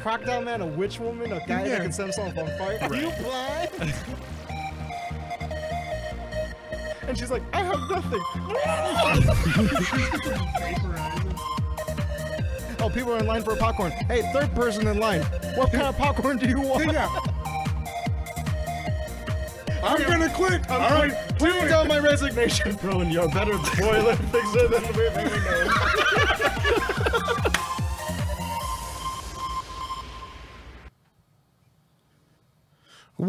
crocodile man, a witch woman, a guy that can set himself on fire. Are you blind? and she's like, I have nothing. oh, people are in line for popcorn. Hey, third person in line. What kind of popcorn do you want? Yeah. I'm gonna click. I'm All right, it. down my resignation. Bro, and you're a better boiler fixer than we know.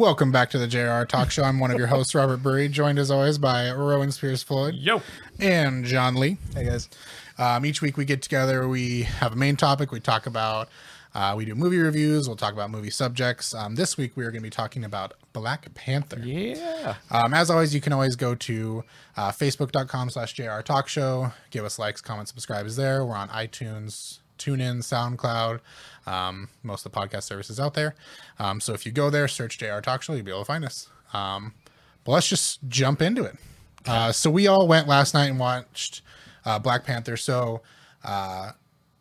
Welcome back to the JRR Talk Show. I'm one of your hosts, Robert Burry, joined as always by Rowan Spears Floyd Yo. and John Lee. Hey guys. Um, each week we get together, we have a main topic, we talk about, uh, we do movie reviews, we'll talk about movie subjects. Um, this week we are going to be talking about Black Panther. Yeah. Um, as always, you can always go to uh, facebook.com slash JRR Talk Show. Give us likes, comments, subscribes there. We're on iTunes, TuneIn, SoundCloud, um, most of the podcast services out there. Um, so if you go there, search JRR Talk Show, you'll be able to find us. Um, but let's just jump into it. Uh, so we all went last night and watched uh, Black Panther. So uh,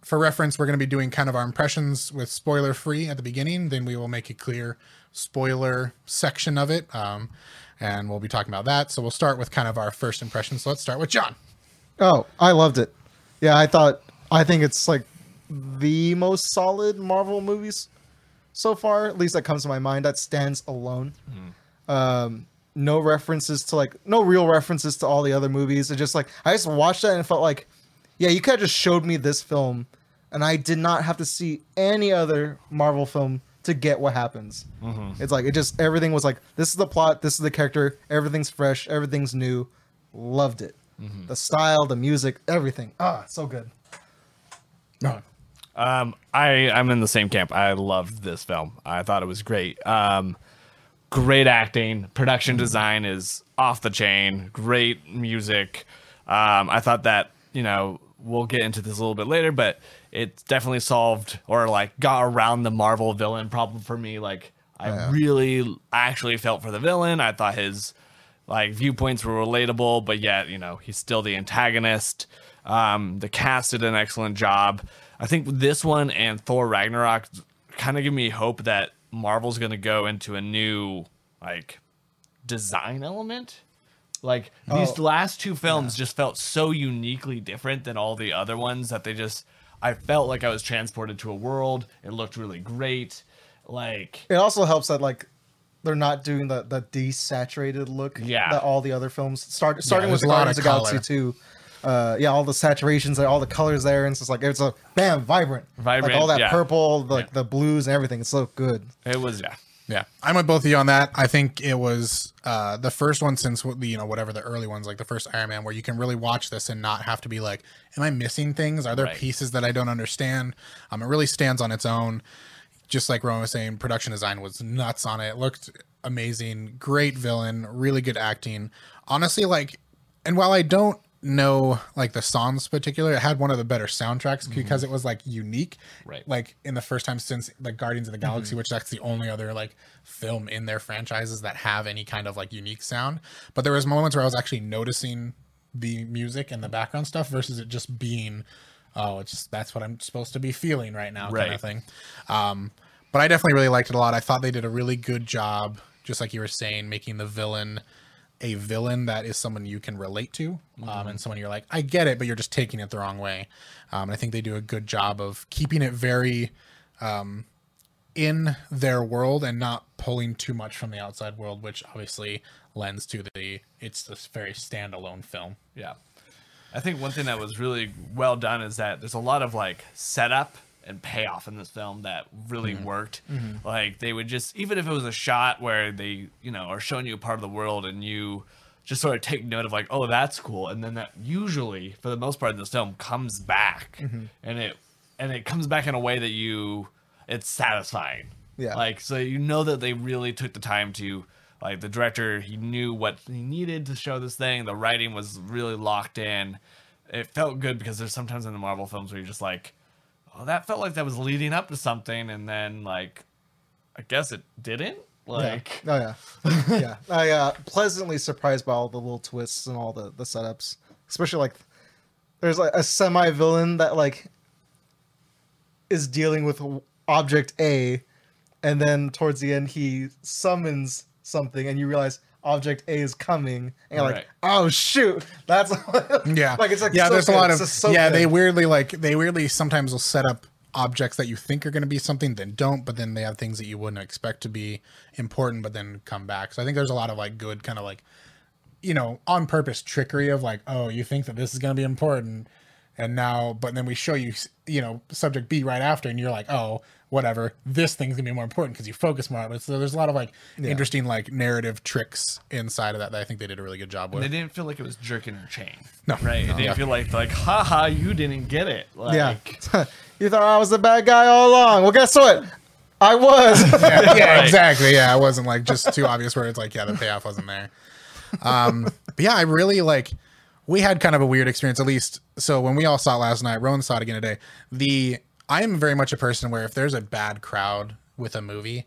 for reference, we're going to be doing kind of our impressions with spoiler free at the beginning. Then we will make a clear spoiler section of it. Um, and we'll be talking about that. So we'll start with kind of our first impressions. So let's start with John. Oh, I loved it. Yeah, I thought I think it's like the most solid Marvel movies so far. At least that comes to my mind. That stands alone. Um, no references to like no real references to all the other movies. It just like I just watched that and felt like, yeah, you could have just showed me this film, and I did not have to see any other Marvel film to get what happens. It's like it just everything was like this is the plot, this is the character, everything's fresh, everything's new. Loved it. The style, the music, everything. Ah, so good. No. Um, I I'm in the same camp. I loved this film. I thought it was great. Um, great acting, production design is off the chain. Great music. Um, I thought that you know we'll get into this a little bit later, but it definitely solved or like got around the Marvel villain problem for me. Like I really actually felt for the villain. I thought his like viewpoints were relatable, but yet you know he's still the antagonist. Um, the cast did an excellent job. I think this one and Thor Ragnarok kind of give me hope that Marvel's going to go into a new like design element. Like oh, these last two films yeah. just felt so uniquely different than all the other ones that they just I felt like I was transported to a world. It looked really great. Like it also helps that like they're not doing the the desaturated look yeah. that all the other films start starting yeah, with Guardians of Galaxy 2 uh, yeah, all the saturations, and all the colors there, and it's just like it's a bam, vibrant, Vibrant, like all that yeah. purple, like Yeah. the blues and everything. It's so good. it was yeah. Yeah, I'm with both of you on that. I think it was uh, the first one since the you know whatever the early ones, like the first Iron Man, where you can really watch this and not have to be like, "Am I missing things? Are there Right. pieces that I don't understand?" Um, it really stands on its own. Just like Rowan was saying, production design was nuts on it. It looked amazing, great villain, really good acting. Honestly, like, and while I don't know like the songs particular, it had one of the better soundtracks mm-hmm. because it was like unique Right. like in the first time since like Guardians of the Galaxy, mm-hmm. which that's the only other like film in their franchises that have any kind of like unique sound. But there was moments where I was actually noticing the music and the mm-hmm. background stuff versus it just being, oh, it's that's what I'm supposed to be feeling right now, kind of thing. Um, but I definitely really liked it a lot. I thought they did a really good job, just like you were saying, making the villain a villain that is someone you can relate to um, and someone you're like i get it but you're just taking it the wrong way. Um, and i think they do a good job of keeping it very um, in their world and not pulling too much from the outside world which obviously lends to the it's this very standalone film. Yeah. I think one thing that was really well done is that there's a lot of like setup and payoff in this film that really mm-hmm. worked. Mm-hmm. Like they would just even if it was a shot where they, you know, are showing you a part of the world and you just sort of take note of like, oh, that's cool. And then that usually, for the most part in this film, comes back. Mm-hmm. And it and it comes back in a way that you it's satisfying. Yeah. Like so you know that they really took the time to like the director he knew what he needed to show this thing. The writing was really locked in. It felt good because there's sometimes in the Marvel films where you're just like, oh, that felt like that was leading up to something, and then like, I guess it didn't. Like, Oh yeah, yeah. I uh, pleasantly surprised by all the little twists and all the the setups, especially like there's like a semi villain that like is dealing with object A, and then towards the end he summons something, and you realize object A is coming, and you're like, oh shoot, that's Yeah, like it's like yeah. so there's a lot of just so yeah. good. They weirdly like they weirdly sometimes will set up objects that you think are going to be something then don't, but then they have things that you wouldn't expect to be important, but then come back. So I think there's a lot of like good kind of like you know on purpose trickery of like oh you think that this is going to be important and now but then we show you you know subject b right after and you're like oh whatever this thing's gonna be more important because you focus more on it so there's a lot of like interesting like narrative tricks inside of that that i think they did a really good job with They didn't feel like it was jerking her chain. No. right? It didn't Yeah. feel like like, haha, you didn't get it. Like, yeah. you thought I was the bad guy all along. Well, guess what? I was. yeah, yeah, Right. exactly. Yeah, it wasn't like just too obvious where it's like, yeah, the payoff wasn't there. Um, but yeah, I really like. We had kind of a weird experience, at least. So when we all saw it last night, Rowan saw it again today. The I am very much a person where if there's a bad crowd with a movie,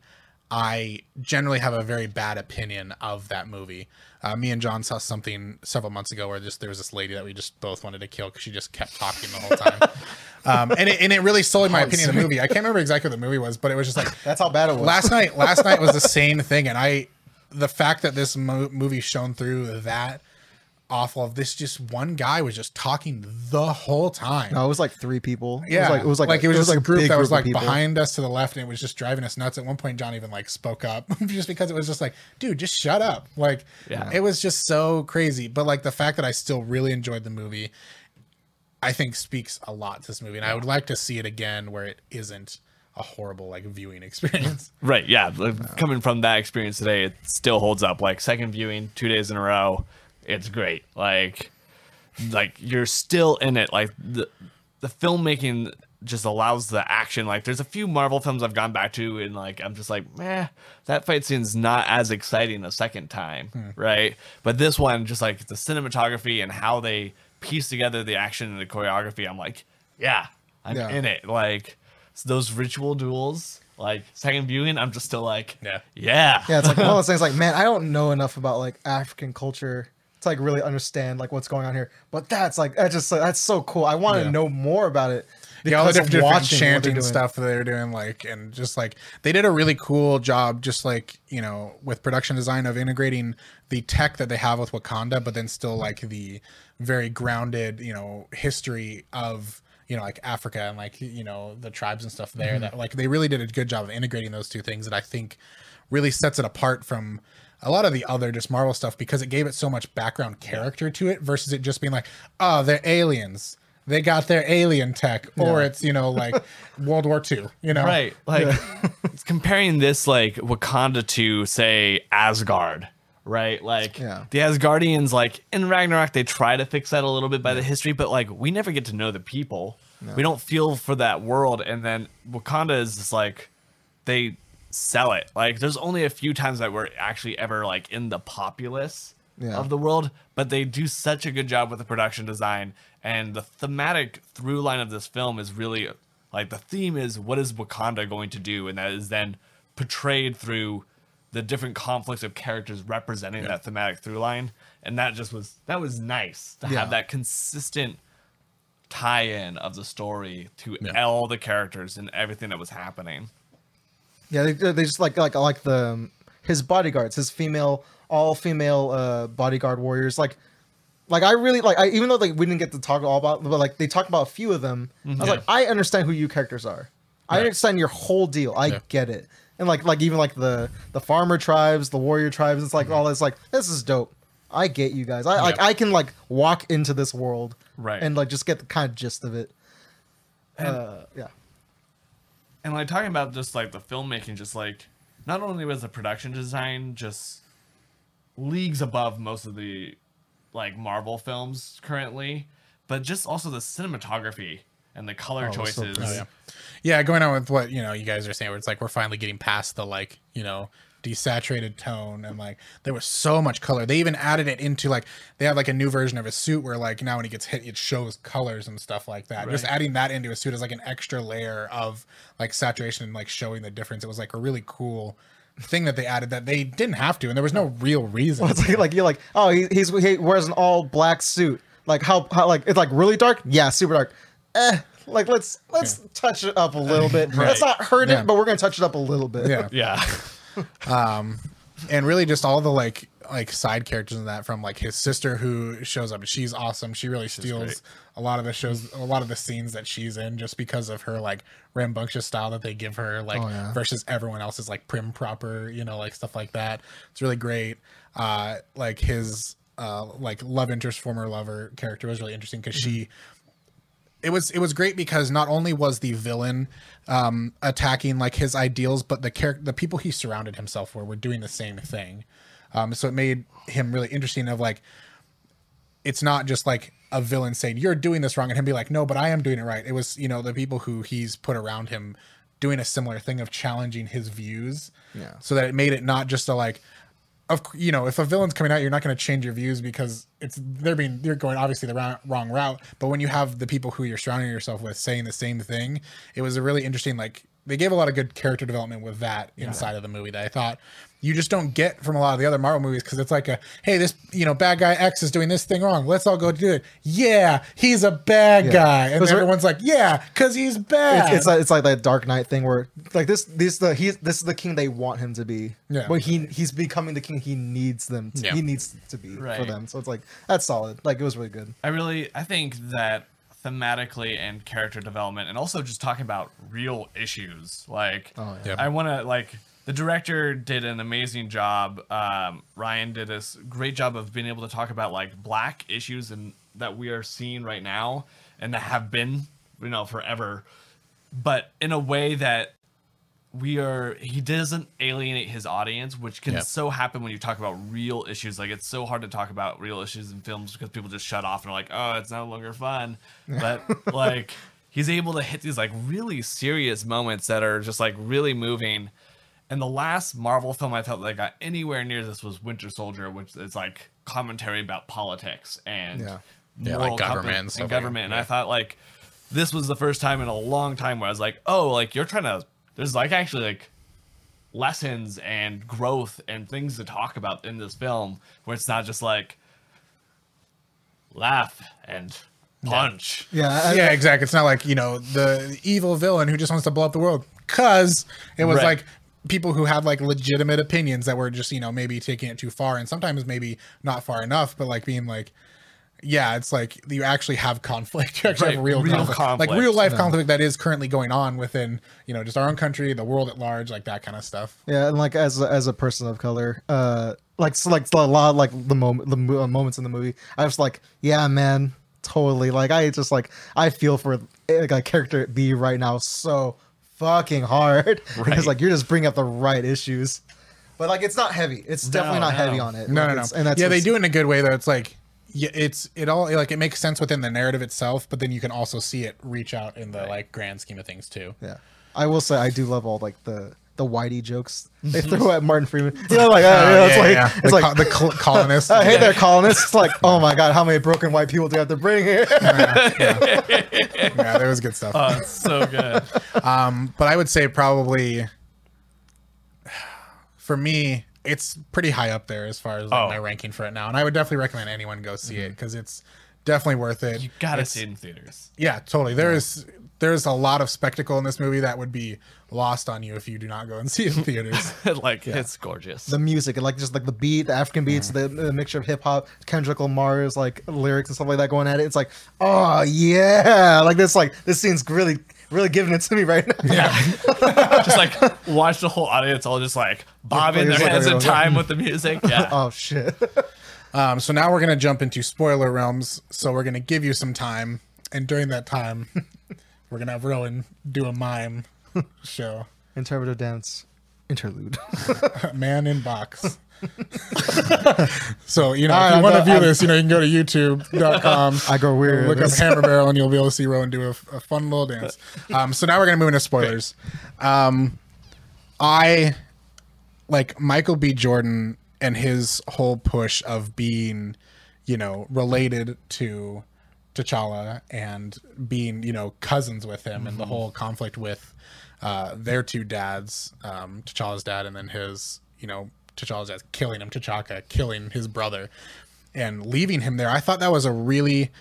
I generally have a very bad opinion of that movie. Uh, me and John saw something several months ago where just there was this lady that we just both wanted to kill because she just kept talking the whole time. um, and it, and it really sullied my opinion of the movie. I can't remember exactly what the movie was, but it was just like That's how bad it was. last night last night was the same thing and i the fact that this mo- movie shone through that awful of this just one guy was just talking the whole time. No, it was like three people. yeah it was like it was like, it was just like a group that was of like behind us to the left and it was just driving us nuts. At one point john even like spoke up just because it was just like dude just shut up. Like Yeah. it was just so crazy. But like the fact that i still really enjoyed the movie i think speaks a lot to this movie. And i would like to see it again where it isn't a horrible like viewing experience. Right, yeah. Like, coming from that experience today, it still holds up. Like second viewing, two days in a row, it's great. Like, like you're still in it. Like the the filmmaking just allows the action. Like there's a few Marvel films I've gone back to, and like I'm just like, meh, that fight scene's not as exciting a second time, hmm. right? But this one, just like the cinematography and how they piece together the action and the choreography, I'm like, yeah, I'm Yeah. in it. Like those ritual duels. Like second viewing, I'm just still like, Yeah. yeah, Yeah, it's like one of those things. Like, man, I don't know enough about like African culture to like really understand like what's going on here. But that's like that's just that's so cool. I want to Yeah. know more about it. yeah, all the different, different chanting stuff that they're doing, like, and just like they did a really cool job, just like you know, with production design of integrating the tech that they have with Wakanda, but then still like the very grounded, you know, history of you know like Africa and like you know the tribes and stuff there. Mm-hmm. That like they really did a good job of integrating those two things that I think really sets it apart from a lot of the other just Marvel stuff because it gave it so much background character to it versus it just being like, oh, they're aliens. They got their alien tech, or Yeah. it's you know like World War II, you know, right. Like it's comparing this like Wakanda to say Asgard, right? Like Yeah. the Asgardians, like in Ragnarok, they try to fix that a little bit by the history, but like we never get to know the people. We don't feel for that world, and then Wakanda is just like they sell it. Like there's only a few times that we're actually ever like in the populace Yeah. of the world, but they do such a good job with the production design and the thematic through line of this film is really like the theme is what is Wakanda going to do, and that is then portrayed through the different conflicts of characters representing that thematic through line, and that just was that was nice to Yeah. have that consistent tie-in of the story to Yeah. all the characters and everything that was happening. Yeah, they, they just like like like the um, his bodyguards, his female all female uh, bodyguard warriors. Like like I really like I even though like we didn't get to talk all about, but like they talk about a few of them. I was Yeah. like, I understand who you characters are. I understand your whole deal. I Yeah. get it. And like like even like the the farmer tribes, the warrior tribes. It's like all this like this is dope. I get you guys. I like I can like walk into this world Right. and like just get the kind of gist of it. uh, yeah. And like talking about just like the filmmaking just like not only was the production design just leagues above most of the like marvel films currently but just also the cinematography and the color Oh, was so choices. Oh, yeah. Yeah, going on with what, you know, you guys are saying where it's like we're finally getting past the like, you know, desaturated tone and like there was so much color. They even added it into like they have like a new version of his suit where like now when he gets hit it shows colors and stuff like that. Just adding that into a suit as like an extra layer of like saturation and like showing the difference. It was like a really cool thing that they added that they didn't have to and there was no real reason. Well, it's like, like you're like, oh, he, he's he wears an all black suit. Like how, how like it's like really dark. Yeah, super dark. eh, like let's let's touch it up a little bit. Let's not hurt Yeah. it, but we're gonna touch it up a little bit. Yeah. Yeah. And really just all the like like side characters in that from like his sister who shows up. She's awesome. She really steals great. a lot of the shows a lot of the scenes that she's in just because of her like rambunctious style that they give her like Oh, yeah. versus everyone else's like prim proper you know like stuff like that. It's really great. Uh like his uh like love interest former lover character was really interesting because she it was it was great because not only was the villain um attacking like his ideals but the character the people he surrounded himself were were doing the same thing. Um so it made him really interesting of like it's not just like a villain saying you're doing this wrong and him be like no but i am doing it right. It was you know the people who he's put around him doing a similar thing of challenging his views. Yeah. so that it made it not just a like of you know if a villain's coming out you're not going to change your views because it's they're being they're going obviously the wrong, wrong route. But when you have the people who you're surrounding yourself with saying the same thing it was a really interesting like they gave a lot of good character development with that inside of the movie that i thought you just don't get from a lot of the other marvel movies because it's like a hey this you know bad guy x is doing this thing wrong let's all go do it yeah he's a bad guy and everyone's like yeah because he's bad It's, it's like it's like that Dark Knight thing where like this this the he's this is the king they want him to be. Yeah. But he he's becoming the king he needs them to, Yeah. he needs to be for them. So it's like that's solid. Like it was really good. I really I think that thematically and character development and also just talking about real issues like Oh, yeah. I want to like the director did an amazing job. Um, Ryan did a great job of being able to talk about like black issues and that we are seeing right now and that have been you know forever. But in a way that we are he doesn't alienate his audience which can Yeah. so happen when you talk about real issues. Like it's so hard to talk about real issues in films because people just shut off and are like oh it's no longer fun. But like he's able to hit these like really serious moments that are just like really moving and the last marvel film i felt that got anywhere near this was winter soldier which is like commentary about politics and Yeah. Yeah, like government and stuff and like- government and yeah. i thought like this was the first time in a long time where I was like, oh, like you're trying to. There's like actually like lessons and growth and things to talk about in this film where it's not just like laugh and punch. Yeah. I- yeah, exactly. It's not like you know the evil villain who just wants to blow up the world. Cause it was Right. like people who had like legitimate opinions that were just you know maybe taking it too far, and sometimes maybe not far enough, but like being like. Yeah, it's like you actually have conflict. You actually have real, real conflict. conflict. like real life conflict that is currently going on within, you know, just our own country, the world at large, like that kind of stuff. Yeah, and like as a, as a person of color, uh, like so like a lot of, like the moment the mo- uh, moments in the movie, I was like, yeah, man, totally. Like I just like I feel for like a character B right now so fucking hard because Right. like you're just bringing up the right issues, but like it's not heavy. It's definitely not no. heavy on it. No, Like, no, no. it's- And that's yeah, they what's- do it in a good way though. It's like yeah, it's it all like it makes sense within the narrative itself, but then you can also see it reach out in the like grand scheme of things too. Yeah, I will say I do love all like the the Whitey jokes they throw at Martin Freeman. You know, like uh, you know, it's like the, it's like co- the col- colonists. Uh, hey there, colonists. It's like, oh my god, how many broken white people do you have to bring here? yeah, there was good stuff. Oh, it's so good. Um, but I would say probably for me, it's pretty high up there as far as like, Oh. my ranking for it now, and I would definitely recommend anyone go see it because it's definitely worth it. You gotta It's- see it in theaters. Yeah, totally. There's there's a lot of spectacle in this movie that would be lost on you if you do not go and see it in theaters. like it's gorgeous. the music and like just like the beat, the African beats, the, the mixture of hip hop, Kendrick Lamar's like lyrics and stuff like that going at it. It's like, oh yeah, like this like this scene's really really giving it to me right now. yeah, just like watch the whole audience all just like bobbing Like, their heads in like, time with the music. Yeah. Oh shit. Um, so now we're gonna jump into spoiler realms. So we're gonna give you some time, and during that time, we're gonna have Rowan do a mime show. Interpretive dance interlude. Man in box. so you know, All if you want to view I'm- this, you know, you can go to YouTube.com. I go weird. Look up Hammer Barrel, and you'll be able to see Rowan do a, a fun little dance. Um, so now we're gonna move into spoilers. Um, I like Michael B. Jordan and his whole push of being, you know, related to T'Challa and being, you know, cousins with him and the whole conflict with uh, their two dads, um, T'Challa's dad and then his, you know, T'Challa's dad killing him, T'Chaka killing his brother and leaving him there. I thought that was a really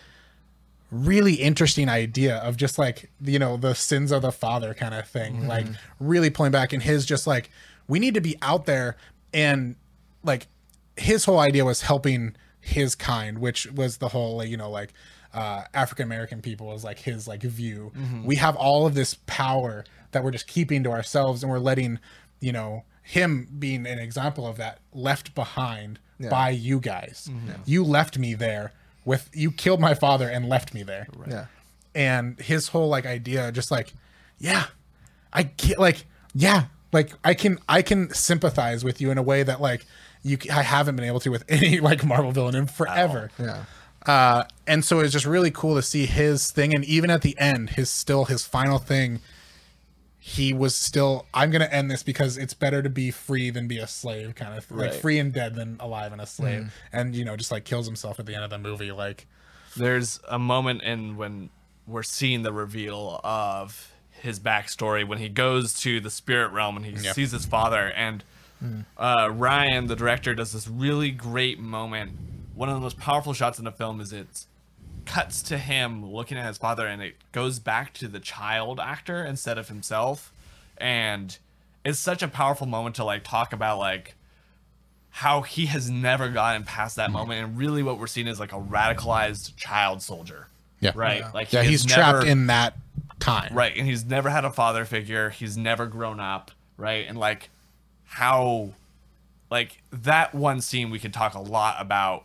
really interesting idea of just like you know the sins of the father kind of thing like really pulling back and his just like we need to be out there and like his whole idea was helping his kind which was the whole you know like uh african american people was like his like view. We have all of this power that we're just keeping to ourselves and we're letting you know him being an example of that left behind by you guys. You left me there with you killed my father and left me there. Yeah. and his whole like idea just like yeah i can't like yeah like i can i can sympathize with you in a way that like you I haven't been able to with any like marvel villain in forever. Yeah. Uh and so it's just really cool to see his thing and even at the end his still his final thing he was still i'm gonna end this because it's better to be free than be a slave kind of like free and dead than alive and a slave. And you know just like kills himself at the end of the movie like there's a moment in when we're seeing the reveal of his backstory when he goes to the spirit realm and he Yeah. sees his father and uh, ryan the director does this really great moment one of the most powerful shots in the film is it cuts to him looking at his father and it goes back to the child actor instead of himself. And it's such a powerful moment to like talk about like how he has never gotten past that mm-hmm. moment. And really what we're seeing is like a radicalized child soldier. Yeah. right? Like he yeah has he's never- trapped in that time. Right. And he's never had a father figure. He's never grown up. Right? And like how like that one scene we could talk a lot about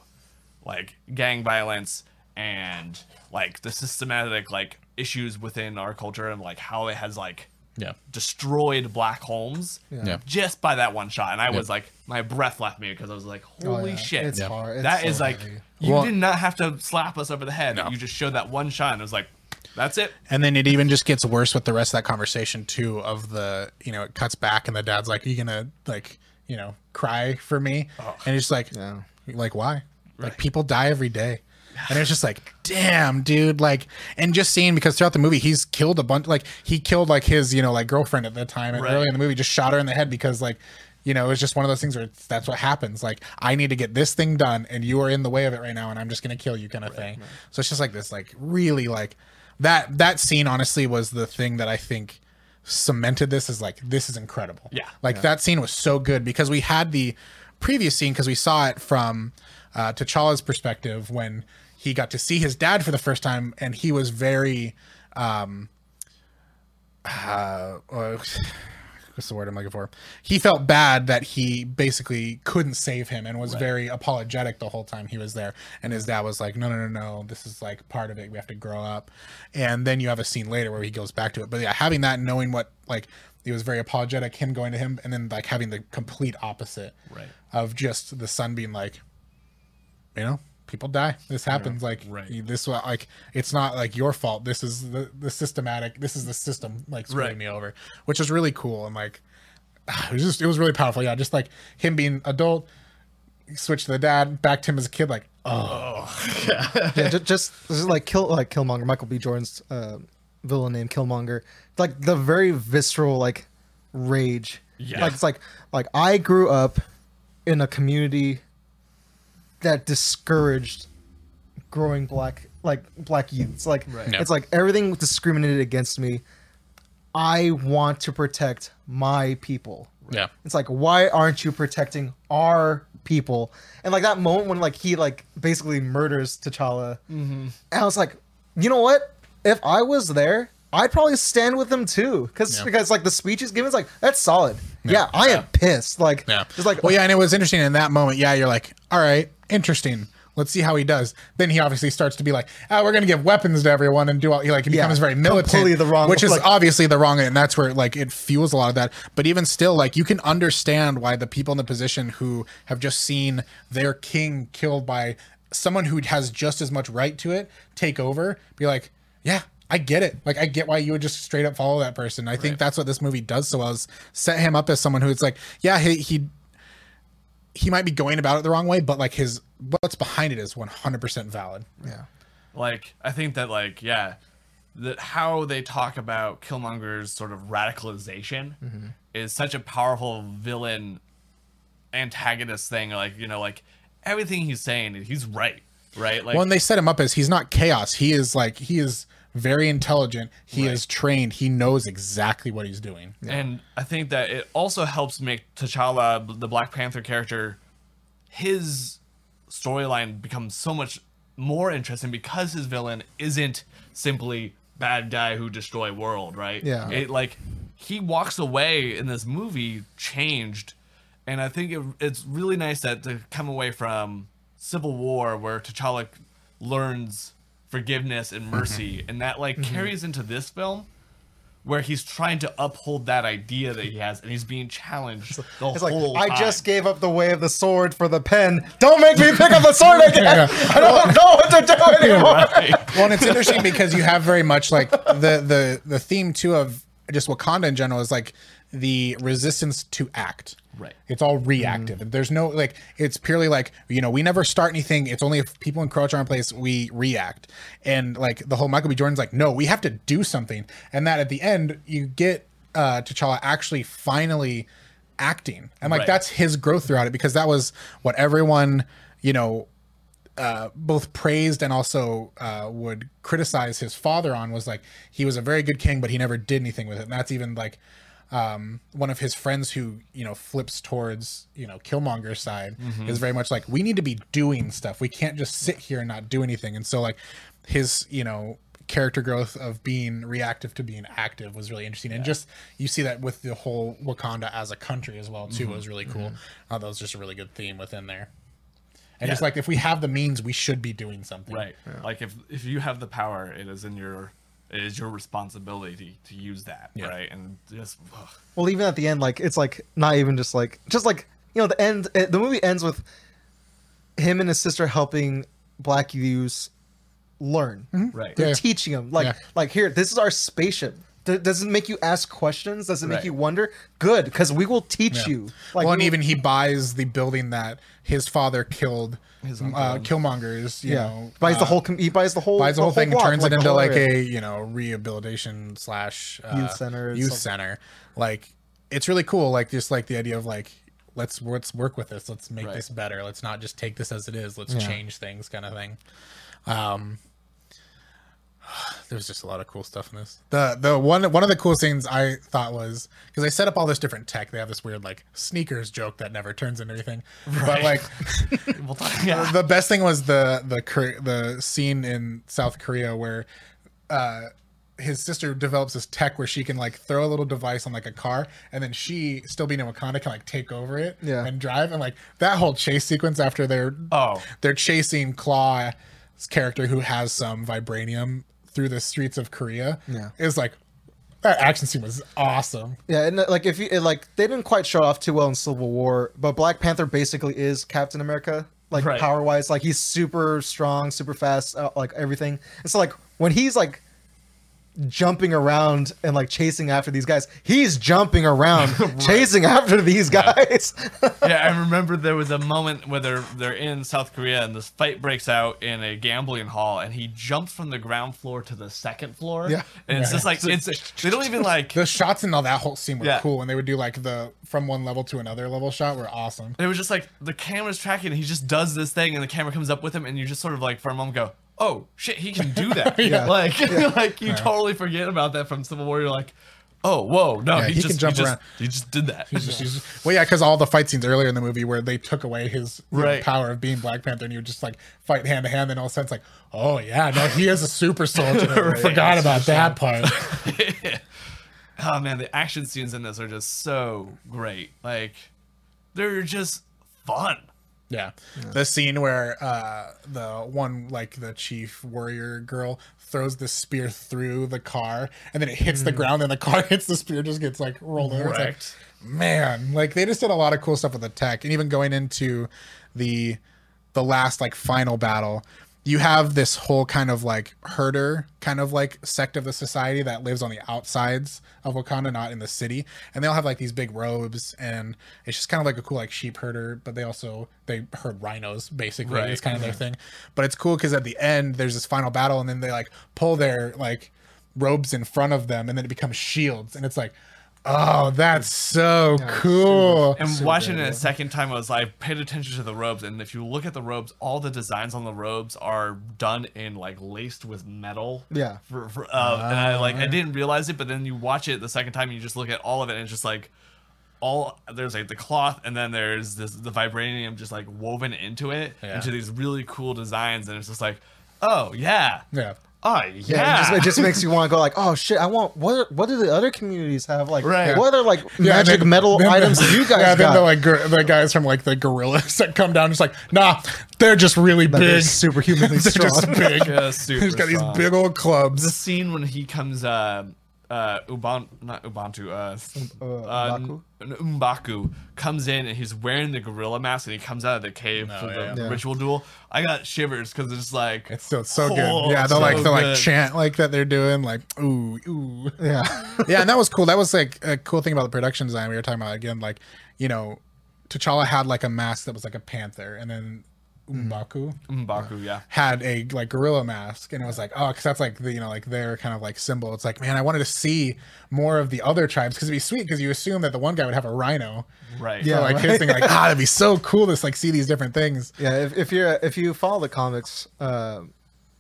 like gang violence and like the systematic like issues within our culture and like how it has like yeah destroyed black homes Yeah. just by that one shot and i was like my breath left me because i was like oh, holy Oh, yeah. shit It's Yeah. hard. It's that so is like heavy. you Well- did not have to slap us over the head No. you just showed that one shot and it was like that's it And then it even just gets worse with the rest of that conversation too. Of the you know it cuts back and the dad's like, "Are you gonna like you know cry for me?" And he's like, Yeah. "Like why? Like people die every day." And it's just like, damn, dude. Like, and just seeing because throughout the movie he's killed a bunch. Like he killed like his you know like girlfriend at the time, and Right. early in the movie just shot her in the head because like. You know, it's just one of those things where it's, that's what happens. Like, I need to get this thing done, and you are in the way of it right now, and I'm just gonna kill you, kind of thing. So it's just like this, like really, like that that scene honestly was the thing that I think cemented this as like this is incredible. Yeah. Like that scene was so good because we had the previous scene because we saw it from uh, T'Challa's perspective when he got to see his dad for the first time and he was very um uh, uh what's the word I'm looking for? He felt bad that he basically couldn't save him and was very apologetic the whole time he was there. And his dad was like, "No, no, no, no. This is like part of it. We have to grow up." And then you have a scene later where he goes back to it. But yeah, having that, knowing what like he was very apologetic, him going to him, and then like having the complete opposite Right. of just the son being like, you know. People die. This happens. Like right. this. Like it's not like your fault. This is the the systematic. This is the system like screwing Right. me over, which is really cool and like it was just it was really powerful. Yeah, just like him being adult, switch to the dad, back to him as a kid. Like oh yeah, just, just this is like kill like Killmonger, Michael B. Jordan's uh, villain name Killmonger. Like the very visceral like rage. Yeah. Like it's like like I grew up in a community that discouraged growing black like black youths. Like Right. Yeah. it's like everything discriminated against me. I want to protect my people. yeah, It's like, why aren't you protecting our people? And like that moment when like he like basically murders T'Challa, mm-hmm. and I was like, you know what? If I was there, I'd probably stand with him too, because Yeah. because like the speech he's giving is like that's solid. Yeah, I am pissed. Like, yeah. just like well, yeah, and it was interesting in that moment. Yeah, you're like, all right, interesting. Let's see how he does. Then he obviously starts to be like, "Ah, we're gonna give weapons to everyone and do all." He like he Yeah, becomes very militant, the wrong- which is like- obviously the wrong, and that's where like it fuels a lot of that. But even still, like you can understand why the people in the position who have just seen their king killed by someone who has just as much right to it take over, be like, "Yeah, I get it. Like I get why you would just straight up follow that person." I think that's what this movie does so well is set him up as someone who it's like, yeah, he he he might be going about it the wrong way, but like his what's behind it is 100% valid. yeah, like i think that like yeah that how they talk about killmonger's sort of radicalization mm-hmm. is such a powerful villain antagonist thing like you know like everything he's saying he's right right? Like Well, and they set him up as he's not chaos. He is like he is very intelligent. He Right. is trained. He knows exactly what he's doing. And I think that it also helps make T'Challa, the Black Panther character, his storyline becomes so much more interesting because his villain isn't simply bad guy who destroy world, right? Yeah. It like he walks away in this movie changed, and I think it, it's really nice that to come away from Civil War where T'Challa learns forgiveness and mm-hmm. mercy, and that like mm-hmm. carries into this film where he's trying to uphold that idea that he has, and he's being challenged the It's like whole I time. just gave up the way of the sword for the pen. Don't make me pick up the sword again. I don't know what to do anymore. Right. well, and it's interesting because you have very much like the the the theme too of just Wakanda in general is like the resistance to act. Right. It's all reactive. There's no like it's purely like, you know, we never start anything. It's only if people encroach on our place, we react. And like the whole Michael B. Jordan's like, no, we have to do something. And that at the end, you get uh T'Challa actually finally acting. And like Right. that's his growth throughout it because that was what everyone, you know, uh, both praised and also uh, would criticize his father on was like he was a very good king, but he never did anything with it. And that's even like um, one of his friends who you know flips towards you know Killmonger's side is very much like we need to be doing stuff. We can't just sit here and not do anything. And so like his you know character growth of being reactive to being active was really interesting and just you see that with the whole wakanda as a country as well too was really cool uh, that was just a really good theme within there and just Yeah. like if we have the means, we should be doing something. Right. Like if if you have the power, it is in your it is your responsibility to use that, Yeah. right? And just ugh. Well, even at the end, like it's like not even just like just like you know the end. eh, The movie ends with him and his sister helping Black youths learn. right. They're Yeah. teaching them like Yeah. like here. This is our spaceship. Does it make you ask questions? Does it make Right. you wonder? Good, because we will teach Yeah. you. Like well, and even he buys the building that his father killed, His uh, uncle. Killmonger's. You yeah know, buys the uh, whole com- he buys the whole buys the whole thing and block, turns it into whole like a you know rehabilitation slash uh, Youth center Youth something. center. Like it's really cool. Like just like the idea of like let's let's work with this. Let's make Right. this better. Let's not just take this as it is. Let's Yeah. change things, kind of thing. Um, there's just a lot of cool stuff in this. The the one one of the cool things I thought was because they set up all this different tech. They have this weird like sneakers joke that never turns into anything. But Right. like We'll talk- yeah. the best thing was the the the scene in South Korea where uh his sister develops this tech where she can like throw a little device on like a car and then she still being in Wakanda can like take over it Yeah. and drive and like that whole chase sequence after they're Oh. they're chasing Klaue's character who has some vibranium through the streets of Korea Yeah. is like that action scene was awesome. Yeah, and uh, like if you it, like they didn't quite show off too well in Civil War, but Black Panther basically is Captain America, like Right. power wise. Like he's super strong, super fast, uh, like everything. And so like when he's like jumping around and like chasing after these guys, he's jumping around chasing after these guys. yeah, I remember there was a moment where they're they're in South Korea and this fight breaks out in a gambling hall and he jumps from the ground floor to the second floor. Yeah. And it's Yeah. just like it's they don't even like The shots and all that whole scene were Yeah. cool when they would do like the from one level to another level shot were awesome. it was just like the camera's tracking and he just does this thing and the camera comes up with him and you just sort of like for a moment go oh shit he can do that. Yeah. like like you totally forget about that from civil war. You're like oh whoa no Yeah, he, he just can jump he just, he just did that. He's just, he's- well, yeah, because all the fight scenes earlier in the movie where they took away his know, Right. power of being Black Panther and you just like fight hand to hand, and all of a sudden it's like, oh yeah, no, he is a super soldier. I Forgot about that part. oh man the action scenes in this are just so great. Like they're just fun Yeah. The scene where uh the one like the chief warrior girl throws the spear through the car and then it hits the ground and the car hits the spear just gets like rolled over. It's like, man, like they just did a lot of cool stuff with the tech and even going into the the last like final battle you have this whole kind of like herder kind of like sect of the society that lives on the outsides of Wakanda, not in the city. And they all have like these big robes and it's just kind of like a cool like sheep herder, but they also they herd rhinos basically. Right. It's kind of their mm-hmm. thing. But it's cool because at the end there's this final battle and then they like pull their like robes in front of them and then it becomes shields and it's like Oh, that's so cool. And Super watching good, it yeah. a second time, I was like, paid attention to the robes, and if you look at the robes, all the designs on the robes are done in like laced with metal. Yeah. For, for uh, and I like I Ah. didn't realize it, but then you watch it the second time, and you just look at all of it, and it's just like all there's like the cloth, and then there's this the vibranium just like woven into it Yeah. into these really cool designs, and it's just like, oh yeah, Yeah. Oh Yeah, yeah, It, just, it just makes you want to go like, oh shit, I want what? What do the other communities have? Like, Right. what are like Yeah, magic then- metal then items do you guys yeah, then got? the like gor- the guys from like the gorillas that come down, just like, nah, they're just really Like, big, superhumanly they're strong. just big. Just super He's got these big old clubs. the scene when he comes uh uh Ubuntu not Ubuntu uh, uh, M'Baku? N- M'Baku comes in and he's wearing the gorilla mask and he comes out of the cave Oh, for yeah. the Yeah. ritual duel. I got shivers because it's like It's so, so Oh, good. Yeah, they'll so like they'll like chant like that they're doing like ooh ooh. yeah, yeah, and that was cool. That was like a cool thing about the production design. We were talking about again, like you know, T'Challa had like a mask that was like a panther, and then M'Baku M'Baku, yeah. had a like gorilla mask, and it was like, oh, because that's like the you know like their kind of like symbol. It's like, man, I wanted to see more of the other tribes because it'd be sweet because you assume that the one guy would have a rhino. Right. So Yeah. like his thing, like ah, that'd be so cool to like see these different things. yeah. If, if you're if you follow the comics, uh,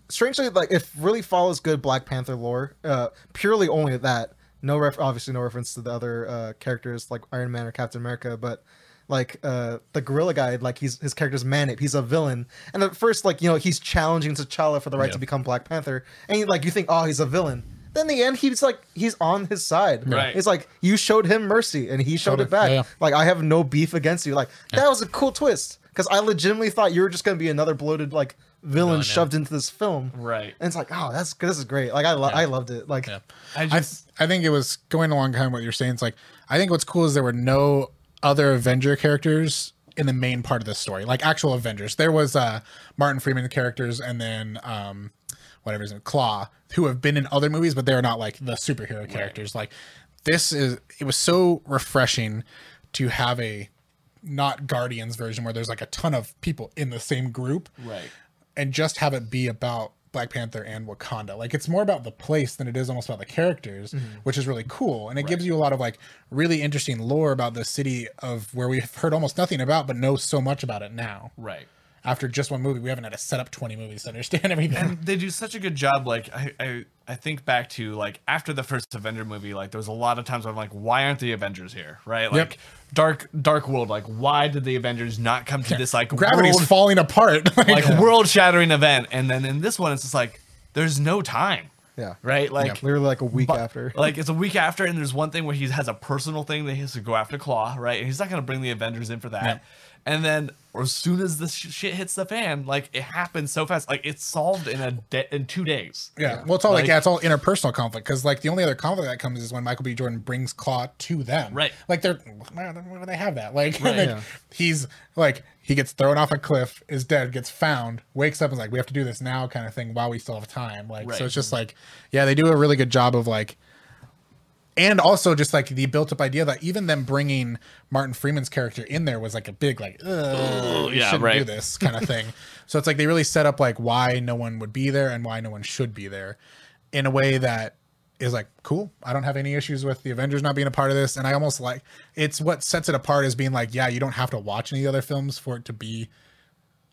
strangely, like if really follows good Black Panther lore, uh, purely only that. No ref, obviously no reference to the other uh, characters like Iron Man or Captain America, but like uh the gorilla guy like he's his character's Man-Ape he's a villain and at first like you know he's challenging T'Challa for the right Yeah. to become Black Panther and you, like you think oh he's a villain then in the end he's like he's on his side Right. it's like you showed him mercy and he showed Totally. it back Yeah. like I have no beef against you like that was a cool twist because I legitimately thought you were just gonna be another bloated like villain Villain, yeah. shoved into this film Right. and it's like oh that's this is great like I lo- I loved it like Yeah. I I, just I think it was going along kind of what you're saying. It's like I think what's cool is there were no other Avenger characters in the main part of the story, like actual Avengers. There was uh Martin Freeman characters and then um whatever his name, Klaue, who have been in other movies, but they're not like the superhero characters. Like this is it was so refreshing to have a not Guardians version where there's like a ton of people in the same group right. and just have it be about Black Panther and Wakanda. Like it's more about the place than it is almost about the characters, mm-hmm. which is really cool. And it gives you a lot of like really interesting lore about the city of where we've heard almost nothing about, but know so much about it now. Right. After just one movie, we haven't had to set up 20 movies to understand everything. and they do such a good job like I, I i think back to like after the first avenger movie like there was a lot of times where i'm like why aren't the avengers here right? Like dark dark world like why did the avengers not come to this like Gravity's world, falling apart. Like, like world shattering event. And then in this one it's just like there's no time. Yeah. Right? Like literally like a week after. like it's a week after and there's one thing where he has a personal thing that he has to go after Klaue right? And he's not going to bring the avengers in for that. Yeah. And then as soon as this sh- shit hits the fan like it happens so fast like it's solved in a de- in two days Yeah. Well, it's all like, Like- yeah, it's all interpersonal conflict because like the only other conflict that comes is when Michael B. Jordan brings Klaue to them. Right. Like they're do they have that? Like, Right. like, Yeah. he's like he gets thrown off a cliff, is dead, gets found, wakes up and is like we have to do this now kind of thing while we still have time. Like Right. so it's just like yeah, they do a really good job of like and also just like the built up idea that even them bringing Martin Freeman's character in there was like a big like you yeah, shouldn't do this kind of thing. so it's like they really set up like why no one would be there and why no one should be there in a way that is like cool. I don't have any issues with the Avengers not being a part of this, and I almost like it's what sets it apart as being like yeah, you don't have to watch any other films for it to be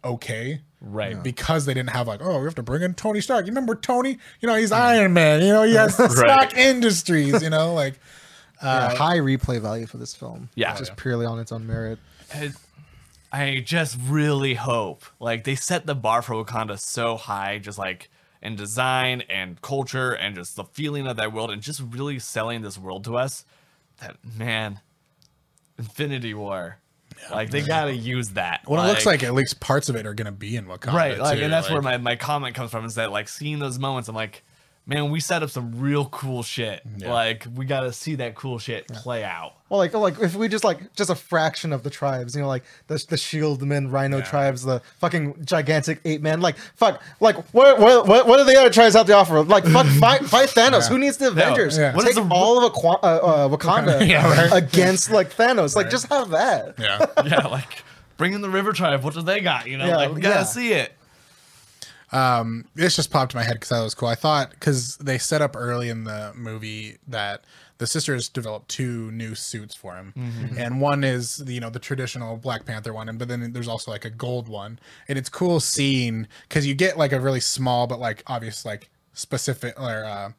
okay. Right. Because they didn't have like, oh, we have to bring in Tony Stark. You remember Tony? You know, he's Iron Man. You know, he has Stark Industries. You know, like Yeah, uh, high replay value for this film Yeah. just purely on its own merit it- I just really hope like they set the bar for Wakanda so high, just like in design and culture and just the feeling of that world and just really selling this world to us. That man, Infinity War, like they gotta use that. well, it looks like at least parts of it are gonna be in Wakanda. right, like, too, and that's where my my comment comes from is that like seeing those moments, I'm like, man, we set up some real cool shit. Yeah. Like we gotta see that cool shit play out. Well, like, like if we just like just a fraction of the tribes, you know, like the the shield men, rhino Yeah. tribes, the fucking gigantic ape man, like fuck, like what what what, what do the other tribes have to offer? Like fuck, fight fight Thanos. Yeah. Who needs the Avengers? yeah. What Take is the- all of Aqua- uh, uh, Wakanda Yeah, right. against like Thanos. Like just have that. yeah. yeah, like bring in the River Tribe. What do they got? You know, Yeah, like we gotta yeah. see it. Um, this just popped in my head because that was cool. I thought because they set up early in the movie that the sisters developed two new suits for him, and one is you know the traditional Black Panther one, and but then there's also like a gold one, and it's cool seeing because you get like a really small but like obvious like specific or uh,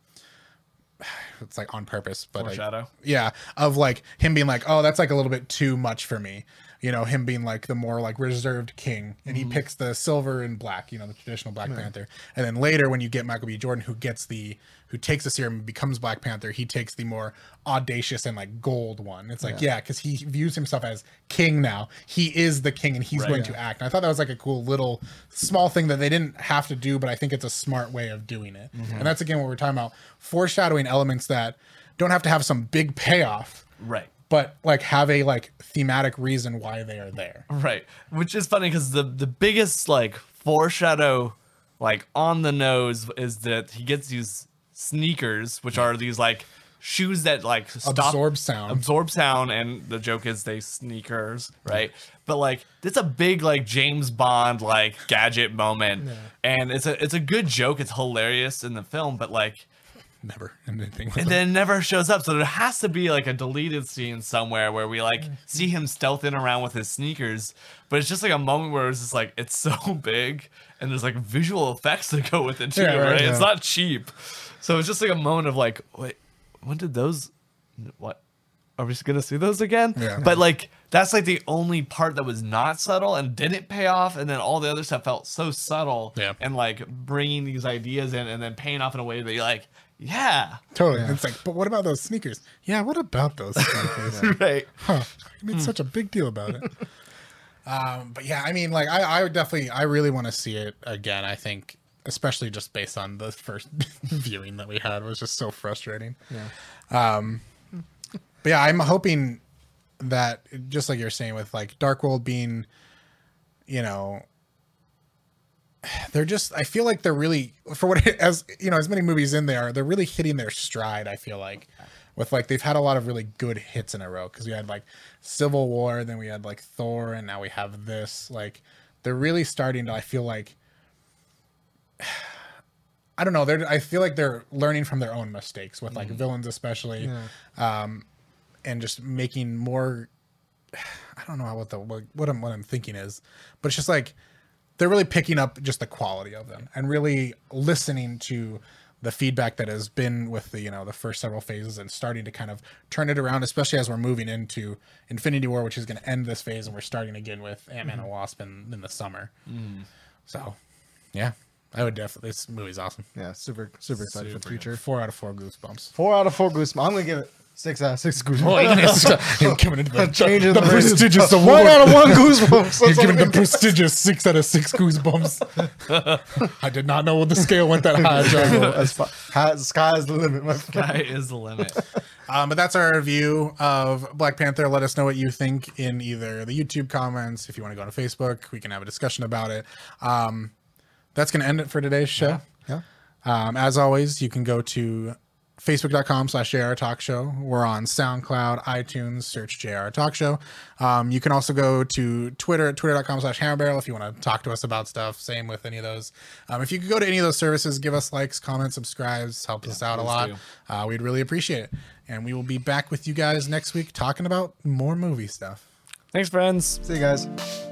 it's like on purpose, but like, yeah, of like him being like, oh, that's like a little bit too much for me. You know, him being like the more like reserved king, and he mm-hmm. picks the silver and black, you know, the traditional Black Panther. And then later, when you get Michael B. Jordan, who gets the who takes the serum and becomes Black Panther, he takes the more audacious and like gold one. It's like, yeah, because he views himself as king now. He is the king, and he's Right. going to act. And I thought that was like a cool little small thing that they didn't have to do, but I think it's a smart way of doing it. Mm-hmm. And that's again what we're talking about: foreshadowing elements that don't have to have some big payoff Right. But like have a like thematic reason why they are there. Right. Which is funny because the the biggest like foreshadow, like on the nose, is that he gets these sneakers, which are these like shoes that like stop, Absorb sound. absorb sound, and the joke is they sneakers, right? But like it's a big like James Bond like gadget moment, and it's a it's a good joke. It's hilarious in the film, but like Never anything. And then it never shows up. So there has to be like a deleted scene somewhere where we like mm. see him stealthing around with his sneakers. But it's just like a moment where it's just like it's so big and there's like visual effects that go with it too, Yeah, right? right, It's not cheap. So it's just like a moment of like, wait, when did those what are we just gonna see those again? Yeah. But like that's like the only part that was not subtle and didn't pay off, and then all the other stuff felt so subtle. Yeah. And like bringing these ideas in and then paying off in a way that you're like, yeah, totally. It's like, but what about those sneakers? Yeah, what about those sneakers? right. huh. I made such a big deal about it. um, but yeah, I mean, like, I, I would definitely, I really want to see it again. I think, especially just based on the first viewing that we had, was just so frustrating. Yeah. Um, but yeah, I'm hoping that just like you're saying with like Dark World being, you know, they're just I feel like they're really for what as you know as many movies in there they're really hitting their stride. I feel like with like they've had a lot of really good hits in a row because we had like Civil War, then we had like Thor, and now we have this. Like they're really starting to. I feel like. I don't know. They're. I feel like they're learning from their own mistakes with like villains, especially um, and just making more. I don't know what the what, what I'm what I'm thinking is, but it's just like they're really picking up just the quality of them and really listening to the feedback that has been with the you know the first several phases and starting to kind of turn it around, especially as we're moving into Infinity War, which is going to end this phase, and we're starting again with Ant Man and mm-hmm. Wasp in, in the summer. Mm. So, yeah, I would definitely. This movie's awesome. Yeah, super super excited for the future. Four out of four goosebumps. Four out of four goosebumps. I'm gonna give it six out of six goosebumps. You're giving it the, Changing the the rating. prestigious One out of one goosebumps. You're That's giving all the prestigious six out of six goosebumps. I did not know what the scale went that high, John. As far, ha- sky's the limit. My friend. Sky is the limit. Um, but that's our review of Black Panther. Let us know what you think in either the YouTube comments. If you want to go on Facebook, we can have a discussion about it. Um, that's going to end it for today's show. Yeah. Um, as always, you can go to facebook.com slash JRR Talk Show. We're on SoundCloud, iTunes, search JRR Talk Show. Um, you can also go to Twitter at twitter.com slash hammerbarrel if you want to talk to us about stuff. Same with any of those. Um, if you could go to any of those services, give us likes, comments, subscribes, helps us out a lot. Uh, we'd really appreciate it. And we will be back with you guys next week talking about more movie stuff. Thanks, friends. See you guys.